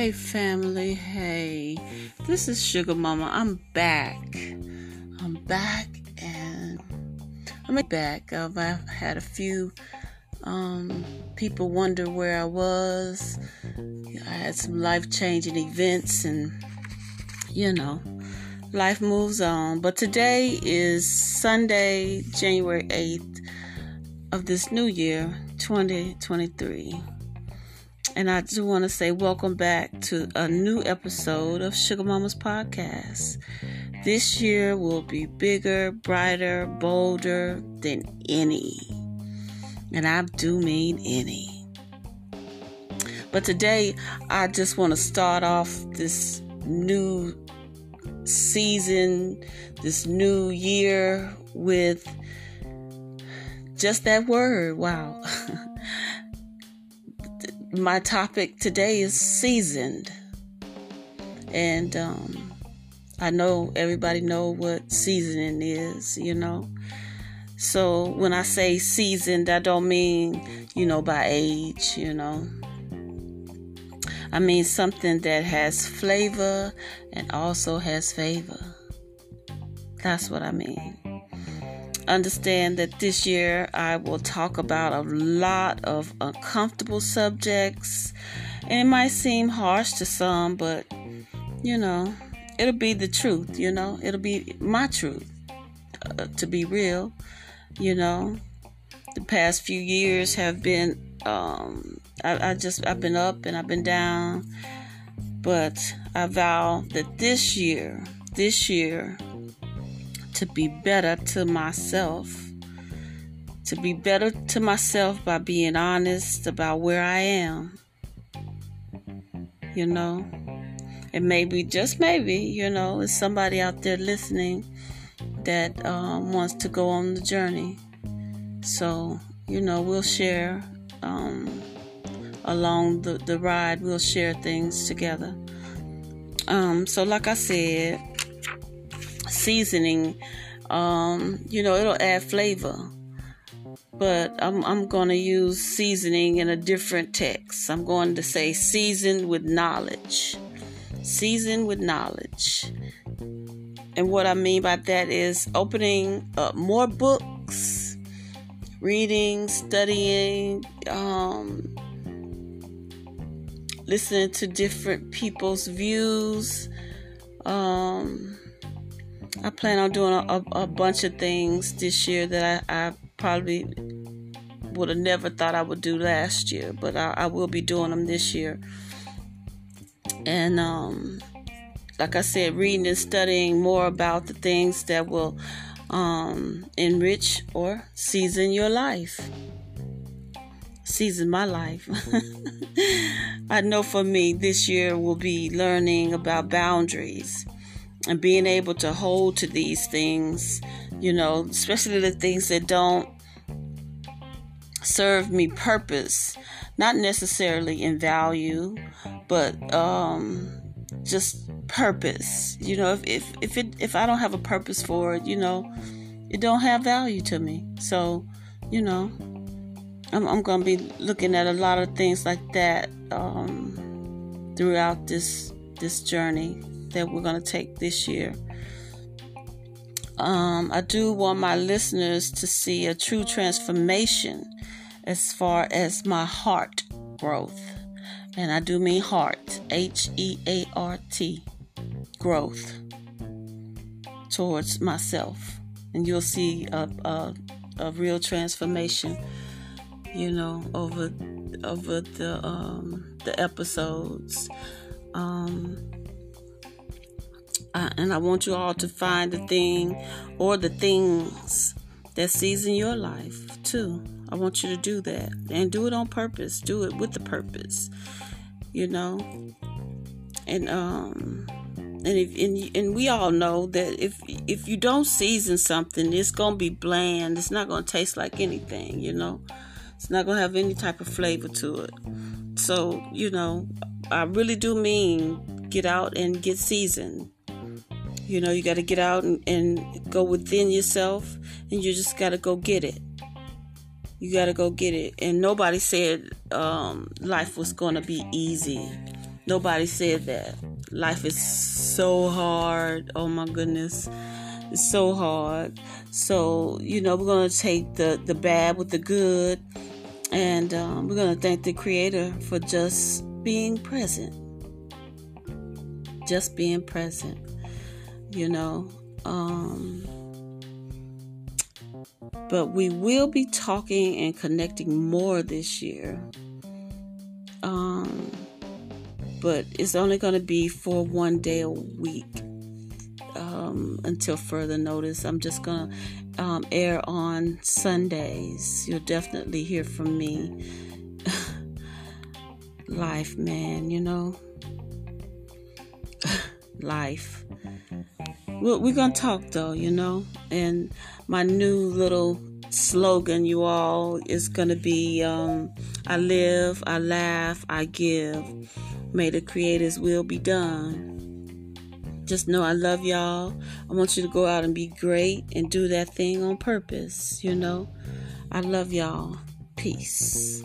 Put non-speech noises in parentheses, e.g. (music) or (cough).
Hey family, hey. This is Sugar Mama. I'm back. I'm back and I'm back. I've, I've had a few um, people wonder where I was. I had some life changing events and you know, life moves on. But today is Sunday, January 8th of this new year, 2023. And I do want to say welcome back to a new episode of Sugar Mama's podcast. This year will be bigger, brighter, bolder than any. And I do mean any. But today, I just want to start off this new season, this new year with just that word. Wow. (laughs) my topic today is seasoned. And um, I know everybody know what seasoning is, you know. So when I say seasoned, I don't mean, you know, by age, you know. I mean something that has flavor and also has favor. That's what I mean understand that this year I will talk about a lot of uncomfortable subjects. And it might seem harsh to some, but you know, it'll be the truth, you know, it'll be my truth uh, to be real, you know. The past few years have been, um, I, I just, I've been up and I've been down, but I vow that this year, this year, to be better to myself. To be better to myself by being honest about where I am. You know, and maybe, just maybe, you know, is somebody out there listening that um, wants to go on the journey. So, you know, we'll share um, along the, the ride, we'll share things together. Um, so, like I said, seasoning, um, you know, it'll add flavor. But I'm, I'm going to use seasoning in a different text. I'm going to say seasoned with knowledge. Seasoned with knowledge. And what I mean by that is opening up more books, reading, studying, um, listening to different people's views, um, I plan on doing a, a, a bunch of things this year that I, I probably would have never thought I would do last year, but I, I will be doing them this year. And um, like I said, reading and studying more about the things that will um, enrich or season your life. Season my life. (laughs) I know for me, this year will be learning about boundaries and being able to hold to these things, you know, especially the things that don't serve me purpose, not necessarily in value, but um, just purpose. You know, if if if it if I don't have a purpose for it, you know, it don't have value to me. So, you know, I'm I'm gonna be looking at a lot of things like that um, throughout this this journey that we're going to take this year. Um, I do want my listeners to see a true transformation as far as my heart growth. And I do mean heart, H E A R T, growth towards myself. And you'll see a, a, a real transformation, you know, over over the um, the episodes. Um, uh, and I want you all to find the thing or the things that season your life too. I want you to do that and do it on purpose. Do it with the purpose, you know. And um, and if and, and we all know that if if you don't season something, it's gonna be bland. It's not gonna taste like anything, you know. It's not gonna have any type of flavor to it. So you know, I really do mean get out and get seasoned you know, you got to get out and, and go within yourself and you just got to go get it. You got to go get it. And nobody said um, life was going to be easy. Nobody said that. Life is so hard. Oh my goodness. It's so hard. So, you know, we're going to take the, the bad with the good. And um, we're going to thank the Creator for just being present. Just being present. You know. Um, but we will be talking and connecting more this year. Um, but it's only going to be for one day a week um, until further notice. I'm just going to um, air on Sundays. You'll definitely hear from me. (laughs) Life, man, you know. Life. We're, going to talk though, you know. And my new little slogan, you all, is going to be um, I live, I laugh, I give. May the Creator's will be done. Just know I love y'all. I want you to go out and be great and do that thing on purpose, you know. I love y'all. Peace.